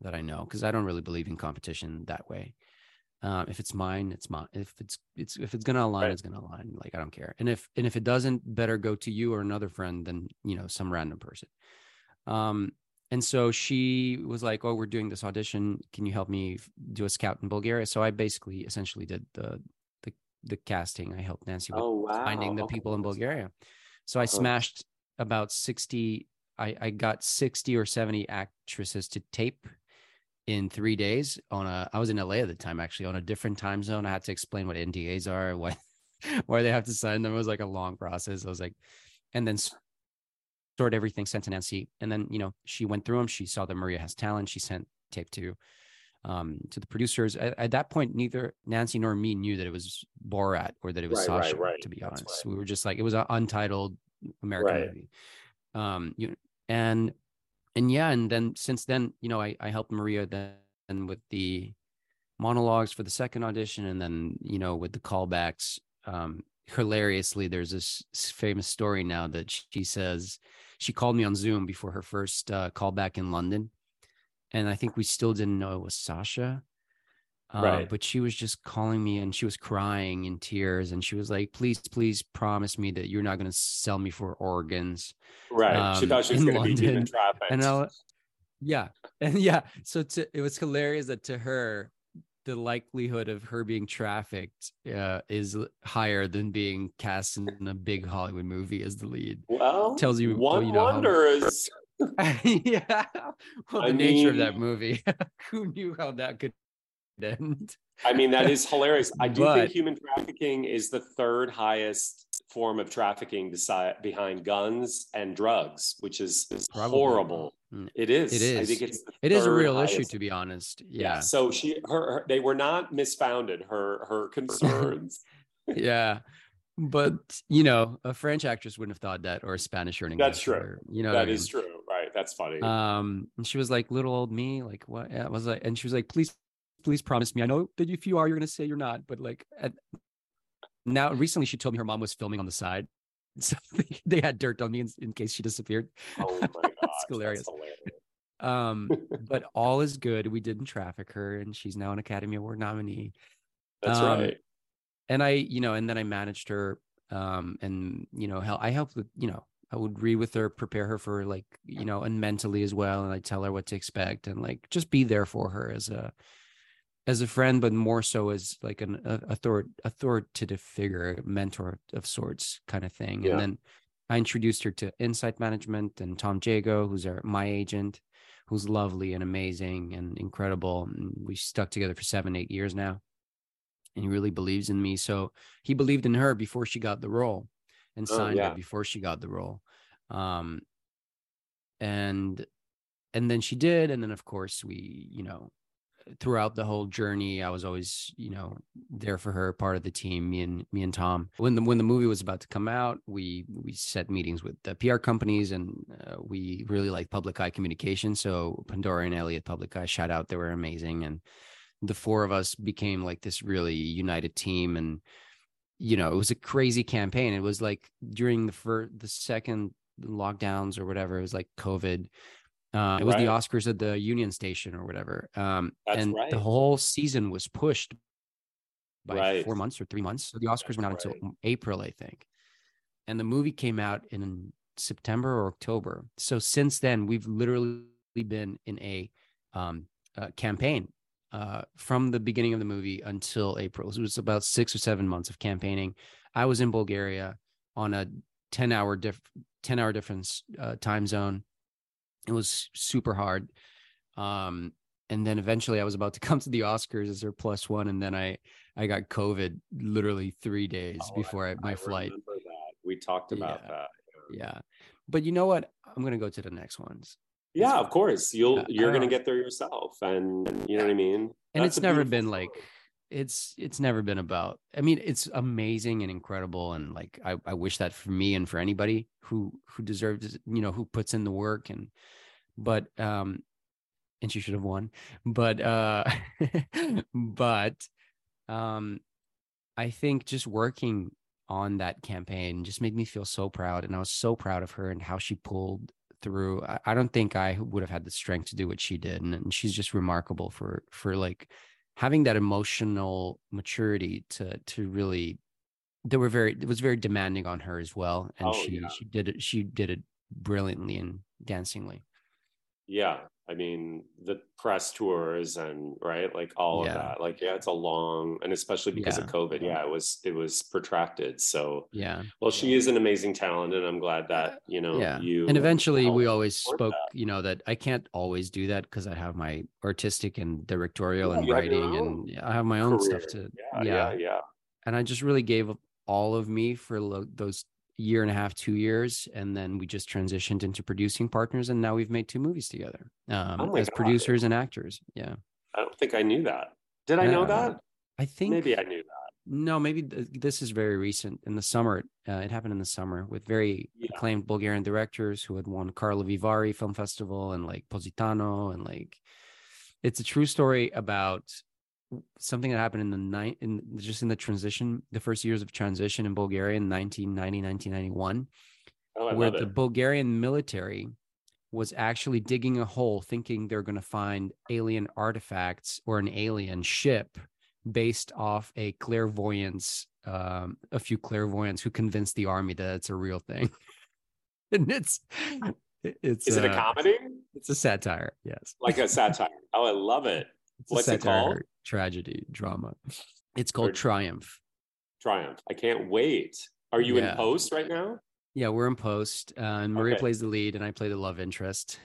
that I know because I don't really believe in competition that way. Um, if it's mine, it's mine. If it's it's if it's gonna align, right. it's gonna align. Like I don't care. And if and if it doesn't, better go to you or another friend than you know some random person. Um, and so she was like, "Oh, we're doing this audition. Can you help me do a scout in Bulgaria?" So I basically essentially did the the the casting. I helped Nancy with oh, wow. finding the people in Bulgaria. So I smashed about sixty. I I got sixty or seventy actresses to tape in three days on a I was in LA at the time actually on a different time zone. I had to explain what NDAs are, why why they have to sign them. It was like a long process. I was like, and then sort everything, sent to Nancy. And then, you know, she went through them. She saw that Maria has talent. She sent tape to um to the producers. At, at that point, neither Nancy nor me knew that it was Borat or that it was right, Sacha, right, right. to be honest. We were just like it was an untitled American movie. Um you and and yeah, and then since then, you know, I I helped Maria then with the monologues for the second audition, and then you know with the callbacks. Um, hilariously, there's this famous story now that she says she called me on Zoom before her first uh, callback in London, and I think we still didn't know it was Sacha. Right. But she was just calling me and she was crying in tears and she was like, please, please promise me that you're not going to sell me for organs. Right. Um, she thought she was going to be human trafficked. And I, Yeah, and yeah, so to, it was hilarious that to her, the likelihood of her being trafficked uh, is higher than being cast in a big Hollywood movie as the lead. Well, tells you one you know, wonders. yeah, well, the I nature of that movie. Who knew how that could end? I mean, that is hilarious. I do But- think human trafficking is the third highest form of trafficking besi- behind guns and drugs, which is Probably. horrible. Mm. It is. It I is. think it's It is a real issue, to be honest. Yeah. Yeah, So she, her, her, they were not misfounded. Her, her concerns. yeah. But you know, a French actress wouldn't have thought that, or a Spanish or an English. That's true. or- You know, I that is mean? true. Right. That's funny. Um, and she was like, "Little old me, like what?" Yeah, I was like, and she was like, "Please, please promise me. I know that if you are, you're gonna say you're not, but like." At, now, recently, she told me her mom was filming on the side, so they, they had dirt on me in, in case she disappeared. oh my gosh. hilarious. Hilarious. Um, but all is good. We didn't traffic her, and she's now an Academy Award nominee. That's Um, right. and I, you know, and then I managed her, um, and you know, I helped with, you know, I would read with her, prepare her for like, you know, and mentally as well, and I tell her what to expect, and like just be there for her as a, as a friend, but more so as like an author authoritative figure, mentor of sorts, kind of thing. Yeah. And then I introduced her to Insight Management and Tom Jago, who's our my agent, who's lovely and amazing and incredible. And we stuck together for seven, eight years now and he really believes in me. So he believed in her before she got the role and Oh, signed yeah. her before she got the role. Um, and and then she did, and then of course we, you know, throughout the whole journey, I was always, you know, there for her, part of the team. Me and me and Tom. When the when the movie was about to come out, we we set meetings with the PR companies, and uh, we really like Public Eye Communication. So Pandora and Elliot Public Eye, shout out, they were amazing, and the four of us became like this really united team and you know it was a crazy campaign it was like during the first the second lockdowns or whatever it was like covid uh it was the oscars at the union station or whatever um That's and right. the whole season was pushed by Right. four months or three months so the oscars went out That's until april i think and the movie came out in september or october so since then we've literally been in a um uh, campaign uh, from the beginning of the movie until April. So it was about six or seven months of campaigning. I was in Bulgaria on a 10 hour diff 10 hour difference uh, time zone. It was super hard. Um, and then eventually I was about to come to the Oscars as their plus one. And then I, I got COVID literally three days Oh, before I, my flight. that. We talked about Yeah. that. Yeah. But you know what? I'm going to go to the next ones. Yeah, of course. You'll I- I you're gonna get there yourself, and you know what I mean. and it's never been like it's it's never been about i mean it's amazing and incredible and like I, I wish that for me and for anybody who who deserves you know who puts in the work and but um and she should have won but uh but um i think just working on that campaign just made me feel so proud and i was so proud of her and how she pulled through I, I don't think i would have had the strength to do what she did and, and she's just remarkable for for like having that emotional maturity to to really they were very it was very demanding on her as well and Oh, she yeah. she did it she did it brilliantly and dancingly Yeah, I mean the press tours and right, like all Yeah. of that. Like, yeah, it's a long, and especially because of COVID. Yeah, it was it was protracted. So, yeah well, she is an amazing talent, and I'm glad that you know yeah you. and eventually we always spoke that. you know that i can't always do that because i have my artistic and directorial Yeah, and you have your writing and i have my own stuff career. to Yeah, yeah, yeah. and I just really gave all of me for lo- those year and a half, two years, and then we just transitioned into producing partners, and now we've made two movies together um, Oh as God. producers and actors. Yeah, I don't think I knew that. Did I know that? I think Maybe I knew that. no, maybe th- this is very recent. In the summer, uh, it happened in the summer with very Yeah. acclaimed Bulgarian directors who had won Karlovy Vary Film Festival and like Positano, and like it's a true story about something that happened in the night in just in the transition the first years of transition in bulgaria in 1990 1991 Oh, where the it. bulgarian military was actually digging a hole thinking they're going to find alien artifacts or an alien ship based off a clairvoyance um, a few clairvoyants who convinced the army that it's a real thing and it's it's is it a comedy? It's a satire. Yes, like a satire. Oh, I love it. It's What's it called? Tragedy drama. It's called or, Triumph. Triumph. I can't wait. Are you yeah. in post right now? Yeah, we're in post, uh, and Maria okay. plays the lead, and I play the love interest.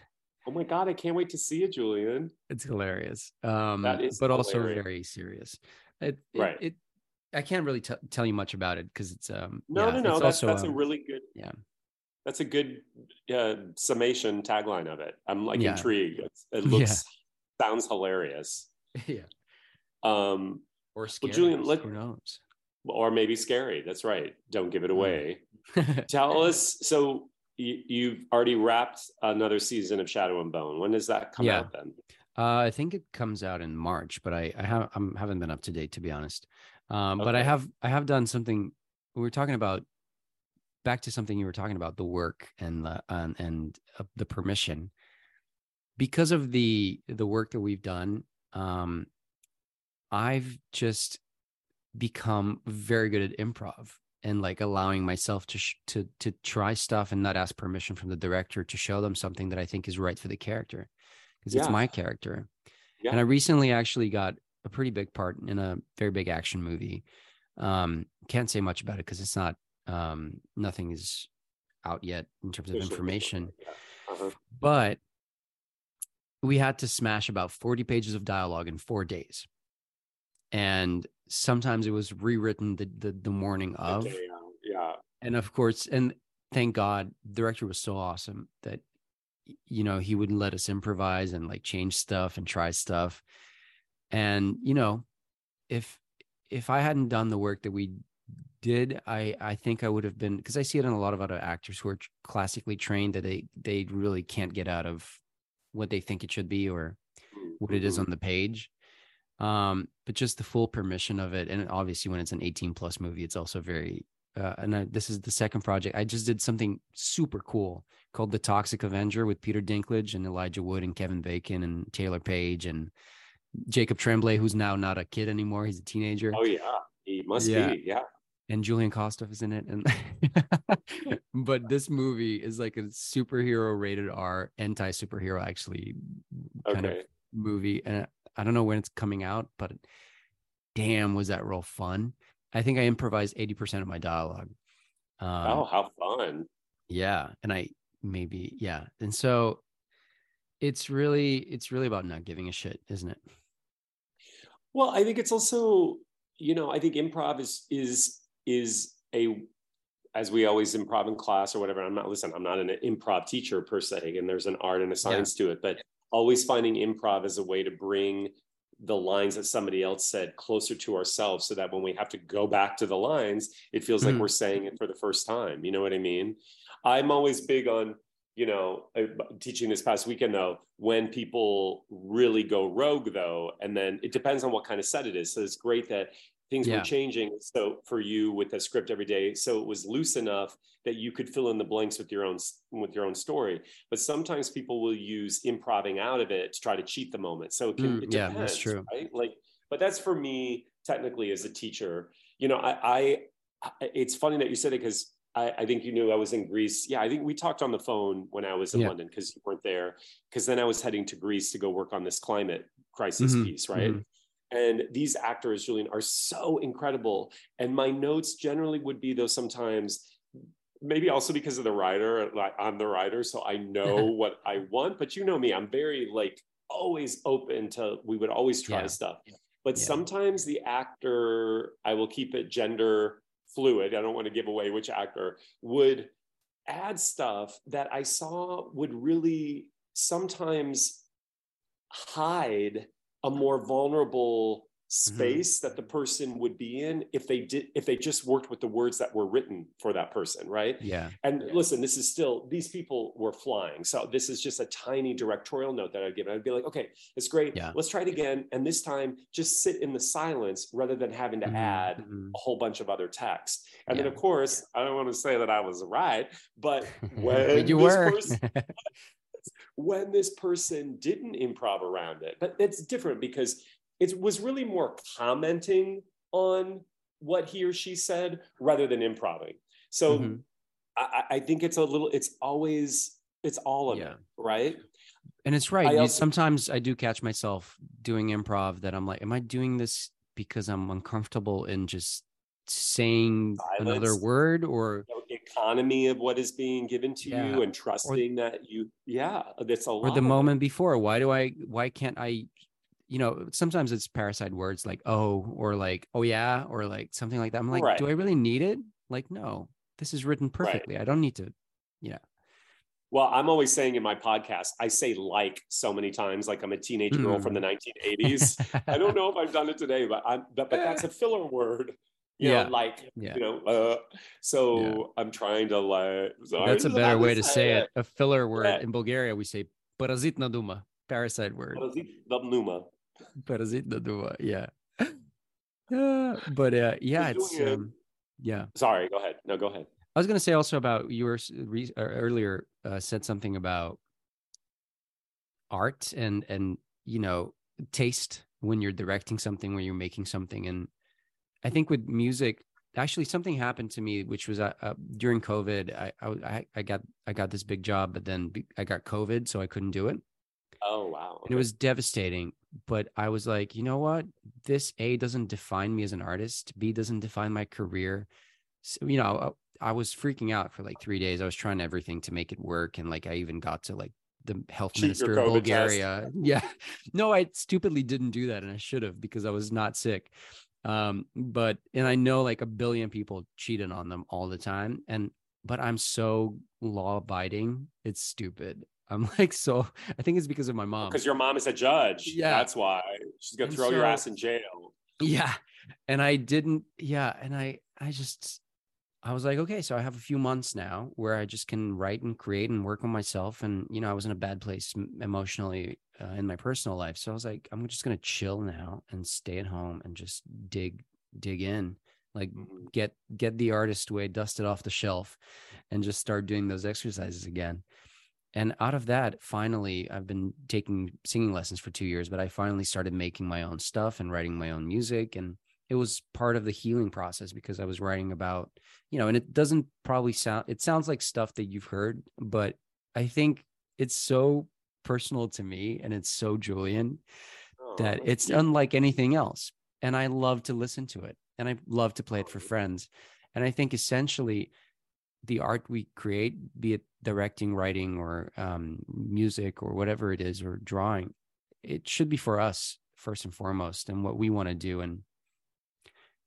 Oh my god, I can't wait to see it, Julian. It's hilarious. Um, that is but hilarious. also very serious. It, right. It, I can't really t- tell you much about it because it's um. No, yeah, no, no. That's also, that's um, a really good. Yeah. That's a good uh, summation tagline of it. I'm like yeah. intrigued. It's, it looks sounds hilarious. Yeah. Um. Or scary. Well, Julian, let, who knows? Or maybe scary. That's right. Don't give it mm. away. Tell us. So you, have already wrapped another season of Shadow and Bone. When does that come yeah. out then? Uh, I think it comes out in March, but I, I have I haven't been up to date to be honest. Um, okay. But I have I have done something. We were talking about back to something you were talking about the work and the and, and uh, the permission because of the the work that we've done. Um, I've just become very good at improv and like allowing myself to sh- to to try stuff and not ask permission from the director to show them something that I think is right for the character because yeah. it's my character. Yeah. And I recently actually got a pretty big part in a very big action movie. Um, can't say much about it because it's not um, nothing is out yet in terms of information. Uh-huh. But we had to smash about 40 pages of dialogue in four days. And sometimes it was rewritten the the, the morning of. Yeah. And of course, and thank God, the director was so awesome that you know he wouldn't let us improvise and like change stuff and try stuff. And you know, if if I hadn't done the work that we did, I I think I would have been because I see it in a lot of other actors who are classically trained that they they really can't get out of what they think it should be or what it is mm-hmm. on the page um but just the full permission of it and obviously when it's an 18 plus movie it's also very uh, and I, this is the second project i just did something super cool called the toxic avenger with peter dinklage and elijah wood and kevin bacon and taylour paige and jacob tremblay who's now not a kid anymore he's a teenager oh yeah he must yeah. be yeah and Julian Kostov is in it. And but this movie is like a superhero rated R anti superhero actually kind okay. of movie. And I don't know when it's coming out, but damn, was that real fun. I think I improvised 80% of my dialogue. Um, oh, how fun. Yeah. And I maybe, yeah. And so it's really, it's really about not giving a shit, isn't it? Well, I think it's also, you know, I think improv is, is, is a, as we always improv in class or whatever. I'm not, listen, I'm not an improv teacher per se, and there's an art and a science yeah. to it, but always finding improv as a way to bring the lines that somebody else said closer to ourselves so that when we have to go back to the lines it feels mm like we're saying it for the first time. You know what i mean? I'm always big on you know teaching this past weekend though when people really go rogue though and then it depends on what kind of set it is. So it's great that things yeah. were changing so for you with the script every day so it was loose enough that you could fill in the blanks with your own with your own story but sometimes people will use improving out of it to try to cheat the moment so it can mm, it depends, yeah that's true right like but that's for me technically as a teacher you know i i it's funny that you said it because I, I, think you knew I was in Greece. Yeah, I think we talked on the phone when I was in yeah. London because you weren't there. Because then I was heading to Greece to go work on this climate crisis mm-hmm. piece, right? Mm-hmm. And these actors, Julian, are so incredible. And my notes generally would be, though, sometimes maybe also because of the writer, like I'm the writer, so I know what I want. But you know me, I'm very like always open to, we would always try yeah. stuff. But yeah. sometimes the actor, I will keep it gender fluid. I don't want to give away which actor would add stuff that I saw would really sometimes hide a more vulnerable mm-hmm. space mm-hmm. that the person would be in if they did if they just worked with the words that were written for that person right yeah and yeah. listen this is still these people were flying so this is just a tiny directorial note that i'd give i'd be like okay it's great yeah. let's try it again and this time just sit in the silence rather than having to mm-hmm. add mm-hmm. a whole bunch of other text and yeah. then of course i don't want to say that i was right but when you were person, when this person didn't improv around it. But it's different because it was really more commenting on what he or she said rather than improving. So mm-hmm. I, I, think it's a little, it's always, it's all of yeah. it, right? And it's right. I also, sometimes I do catch myself doing improv that I'm like, am I doing this because I'm uncomfortable in just saying Silence, another word or economy of what is being given to yeah. you and trusting or, that you yeah that's a lot or the moment before why do i why can't i you know sometimes it's parasite words like oh or like oh yeah or like something like that i'm like right. do i really need it like no this is written perfectly right. i don't need to yeah well, I'm always saying in my podcast, I say like so many times, like I'm a teenage girl mm. from the 1980s. Hmm. I don't know if I've done it today, but I'm but, but that's a filler word. You yeah. know, like yeah. you know, uh, so yeah. I'm trying to like sorry, that's a better way to say it. it. A filler word yeah. in Bulgaria, we say parazit na duma, parasite word. Parazit na duma. Parazit na duma, yeah. Uh, but uh, yeah, it's um, yeah. Sorry, go ahead. No, go ahead. I was going to say also about you were re- uh, earlier uh, said something about art and and you know taste when you're directing something when you're making something and I think with music actually something happened to me which was uh, uh, during covid I, I i got i got this big job but then i got covid so i couldn't do it oh wow okay. it was devastating but i was like you know what this a doesn't define me as an artist b doesn't define my career so, you know I was freaking out for like three days. I was trying everything to make it work. And like I even got to like the health Cheat minister of Bulgaria. Test. Yeah. No, I stupidly didn't do that. And I should have because I was not sick. Um, but and I know like a billion people cheated on them all the time. And but I'm so law abiding. It's stupid. I'm like so I think it's because of my mom. Because your mom is a judge. Yeah. That's why. She's gonna throw so, your ass in jail. Yeah. And I didn't, yeah. And I I just I was like, okay, so I have a few months now where I just can write and create and work on myself. And, you know, I was in a bad place emotionally uh, in my personal life. So I was like, I'm just going to chill now and stay at home and just dig, dig in, like mm-hmm. get, get the artist way, dust it off the shelf and just start doing those exercises again. And out of that, finally, I've been taking singing lessons for two years, but I finally started making my own stuff and writing my own music. And it was part of the healing process because I was writing about, you know, and it doesn't probably sound, it sounds like stuff that you've heard, but I think it's so personal to me and it's so Julian oh, that it's unlike anything else. And I love to listen to it and I love to play it for friends. And I think essentially the art we create, be it directing, writing, or um, music, or whatever it is, or drawing, it should be for us first and foremost and what we want to do. And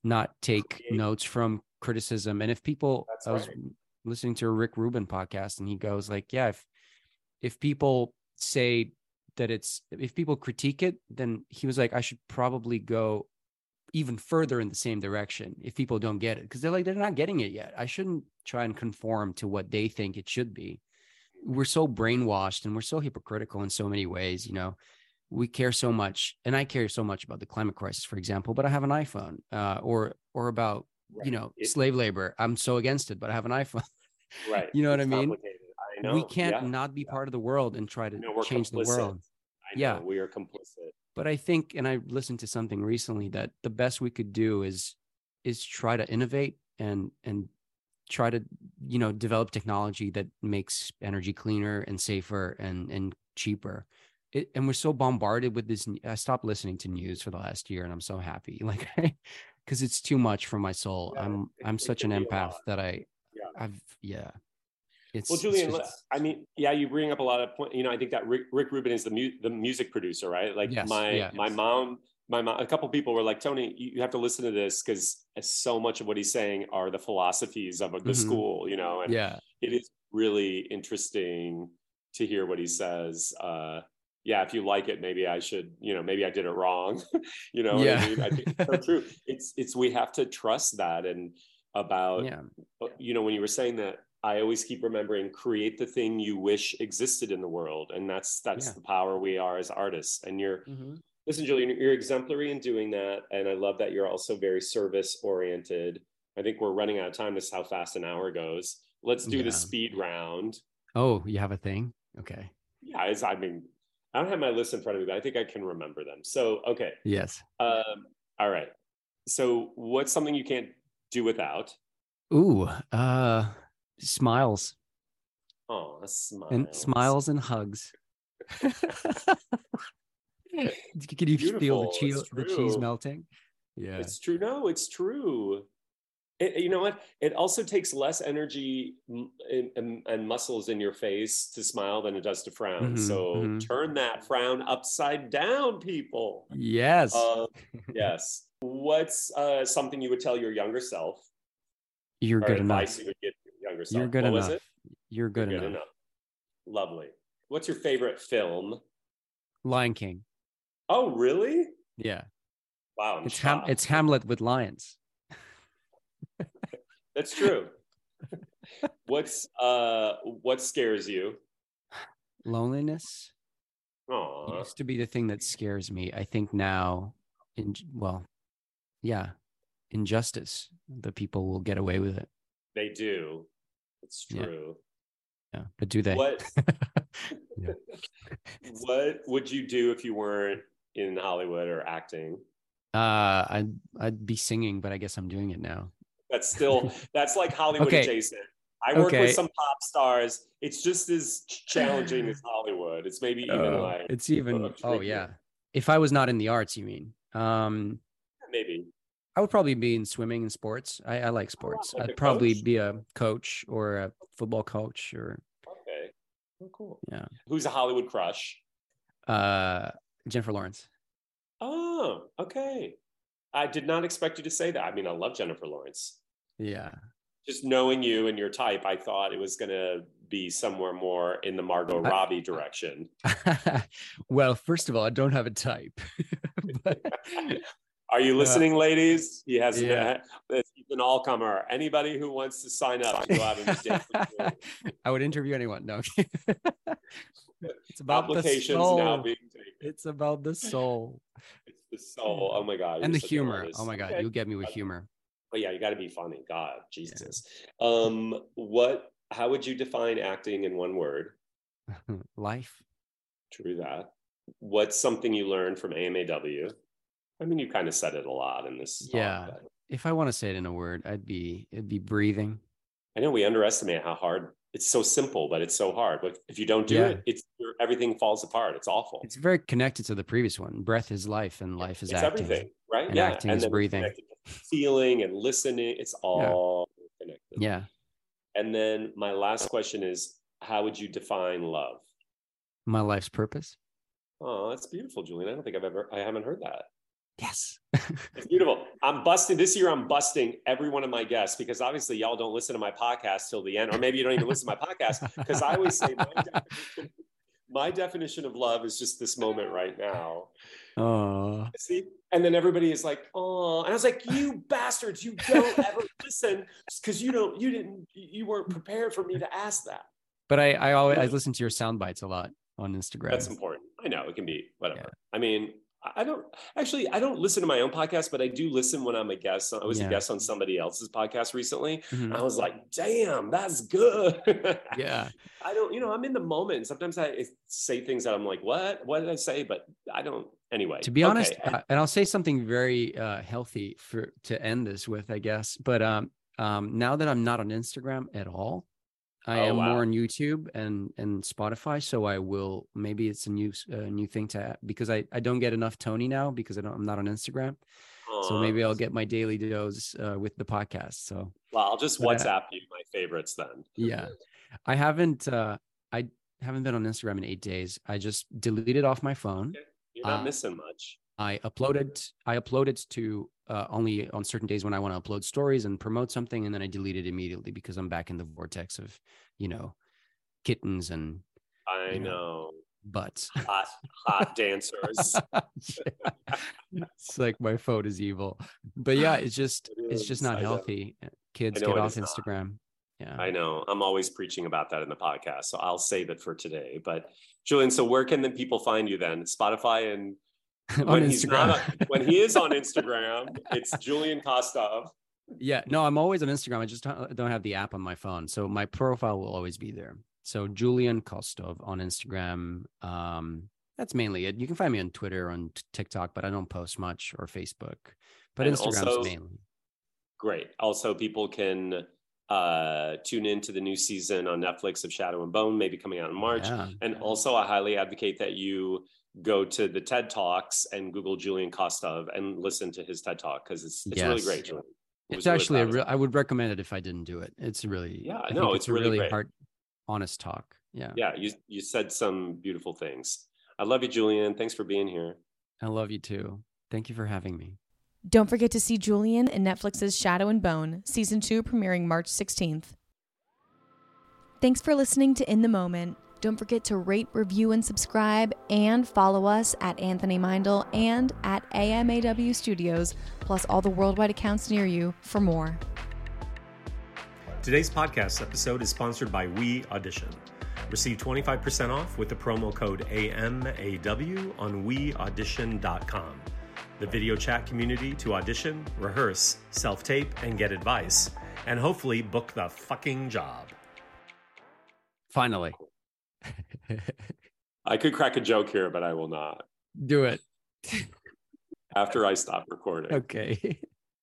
not take notes from criticism. And if people, That's I was right. listening to a Rick Rubin podcast, and he goes like, "Yeah, if if people say that it's if people critique it, then he was like, I should probably go even further in the same direction if people don't get it. Because they're like they're not getting it yet. I shouldn't try and conform to what they think it should be. We're so brainwashed and we're so hypocritical in so many ways, you know? We care so much and i care so much about the climate crisis for example but i have an iphone uh, or or about right. you know it, slave labor. I'm so against it but i have an iphone. Right. You know it's what i mean know. we can't yeah. not be yeah. part of the world and try to no, change complicit. the world yeah we are complicit but i think and i listened to something recently that the best we could do is is try to innovate and and try to you know develop technology that makes energy cleaner and safer and and cheaper it, and we're so bombarded with this. I stopped listening to news for the last year, and I'm so happy, like, because it's too much for my soul. Yeah, I'm it, I'm it such an empath that I, yeah. I've yeah. It's, well, Julian, it's just, I mean, yeah, you bring up a lot of point. You know, I think that Rick, Rick Rubin is the mu- the music producer, right? Like yes, my yeah, my yes. mom, my mom, a couple people were like, Tony, you, have to listen to this because so much of what he's saying are the philosophies of the mm-hmm. school, you know, and yeah, it is really interesting to hear what he says. Uh, yeah, if you like it, maybe I should, you know, maybe I did it wrong. you know, yeah. I, mean? I think it's so true. It's it's we have to trust that and about yeah. You know, when you were saying that, I always keep remembering create the thing you wish existed in the world. And that's that's yeah. the power we are as artists. And you're mm-hmm. listen, Julian, you're exemplary in doing that. And I love that you're also very service oriented. I think we're running out of time. This is how fast an hour goes. Let's do yeah. the speed round. Oh, you have a thing? Okay. Yeah, I mean, I don't have my list in front of me, but I think I can remember them. So, okay. Yes. Um, all right. So, what's something you can't do without? Ooh, uh, smiles. Oh, smiles. And smiles and hugs. Can you Beautiful. feel the cheese, the cheese melting? Yeah. It's true. No, it's true. It, you know what? It also takes less energy and, and, and, muscles in your face to smile than it does to frown. Mm-hmm, so mm-hmm. turn that frown upside down, people. Yes. Uh, yes. What's uh, something you would tell your younger self? You're good enough. You would give younger self. You're good what enough. You're good, You're good enough. enough. Lovely. What's your favorite film? Lion King. Oh, really? Yeah. Wow. it's Ham- it's Hamlet with lions. That's true. What's uh what scares you? Loneliness. Aww. used to be the thing that scares me. I think now in well, yeah, injustice. The people will get away with it. They do. It's true. Yeah, yeah. but do they? What What would you do if you weren't in Hollywood or acting? Uh I'd I'd be singing, but I guess I'm doing it now. That's still that's like Hollywood Okay. adjacent. I work Okay. with some pop stars. It's just as challenging as Hollywood. It's maybe even Oh, like it's even oh yeah. If I was not in the arts, you mean? Um maybe. I would probably be in swimming and sports. I, I like sports. like I'd probably coach? be a coach or a football coach or Okay. Oh, cool. yeah. Who's a Hollywood crush? Uh Jennifer Lawrence. Oh, okay. I did not expect you to say that. I mean, I love Jennifer Lawrence. Yeah. Just knowing you and your type, I thought it was going to be somewhere more in the Margot Robbie direction. well, first of all, I don't have a type. but, Are you listening, ladies? He has Yeah. he's an all comer. Anybody who wants to sign up to go out and dance. I would interview anyone. No. it's about the soul. now being taken. It's about the soul It's the soul. Oh my god! and the humor. Oh my god, you'll get me with humor. But yeah, you got to be funny. God, Jesus. Um, what? How would you define acting in one word? Life. True that. What's something you learned from AMAW? I mean, you kind of said it a lot in this. talk, Yeah. but If I want to say it in a word, I'd be it'd be breathing. I know we underestimate how hard it's so simple, but it's so hard. But if you don't do Yeah. it, it's everything falls apart. It's awful. It's very connected to the previous one. Breath is life, and life is It's acting. everything, right? and yeah, acting and is breathing. feeling and listening. It's all connected. Yeah. And then my last question is, how would you define love? My life's purpose. Oh, that's beautiful, Julian. I don't think I've ever, I haven't heard that. Yes. It's beautiful. I'm busting this year. I'm busting every one of my guests because obviously y'all don't listen to my podcast till the end, or maybe you don't even listen to my podcast because I always say my definition, my definition of love is just this moment right now. Oh. See, and then everybody is like, "Oh," and I was like, "You bastards! You don't ever listen because you don't, you didn't, you weren't prepared for me to ask that." But I I always I listen to your sound bites a lot on Instagram. That's important. I know it can be whatever. Yeah. I mean, I don't actually. I don't listen to my own podcast, but I do listen when I'm a guest. I was Yeah. a guest on somebody else's podcast recently. Mhm. I was like, "Damn, that's good." Yeah. I don't. You know, I'm in the moment. Sometimes I say things that I'm like, "What? What did I say?" But I don't. Anyway, to be honest okay. uh, and i'll say something very uh, healthy for to end this with i guess but um um now that i'm not on instagram at all i Oh, am wow. more on youtube and and spotify so i will maybe it's a new uh, new thing to add because i i don't get enough tony now because I don't, i'm not on instagram so maybe i'll get my daily dose uh, with the podcast so Well, I'll just but I- WhatsApp you my favorites then. yeah i haven't uh i haven't been on instagram in eight days i just deleted off my phone You're not Uh, missing much. I uploaded I uploaded it to uh, only on certain days when I want to upload stories and promote something, and then I delete it immediately because I'm back in the vortex of you know kittens and I you know. know. butts. Hot, hot dancers. Yeah. It's like my phone is evil, but yeah, it's just It it's just not I know. healthy. Kids know get it off is not. Instagram. Yeah, I know. I'm always preaching about that in the podcast, so I'll save it for today. But Julian, so where can the people find you then? Spotify and when he's Instagram. not when he is on Instagram, it's Julian Kostov. Yeah, no, I'm always on Instagram. I just don't don't have the app on my phone, so my profile will always be there. So Julian Kostov on Instagram. Um, that's mainly it. You can find me on Twitter, on TikTok, but I don't post much or Facebook. But And Instagram's also- mainly. Great. Also, people can uh, tune in to the new season on Netflix of Shadow and Bone, maybe coming out in March. Yeah. And also, I highly advocate that you go to the TED Talks and Google Julian Kostov and listen to his TED Talk because it's, it's yes. really great. Julian. It it's actually really a real. I would recommend it if I didn't do it. It's really yeah. No, it's, it's, a really, really hard, honest talk. Yeah. Yeah. You you said some beautiful things. I love you, Julian. Thanks for being here. I love you too. Thank you for having me. Don't forget to see Julian in Netflix's Shadow and Bone, season two, premiering March 16th. Thanks for listening to In the Moment. Don't forget to rate, review, and subscribe, and follow us at Anthony Meindl and at AMAW Studios, plus all the worldwide accounts near you for more. Today's podcast episode is sponsored by We Audition. Receive 25% off with the promo code AMAW on WeAudition.com. The video chat community to audition, rehearse, self tape, and get advice, and hopefully book the fucking job. Finally. I could crack a joke here, but I will not. Do it. After I stop recording. Okay.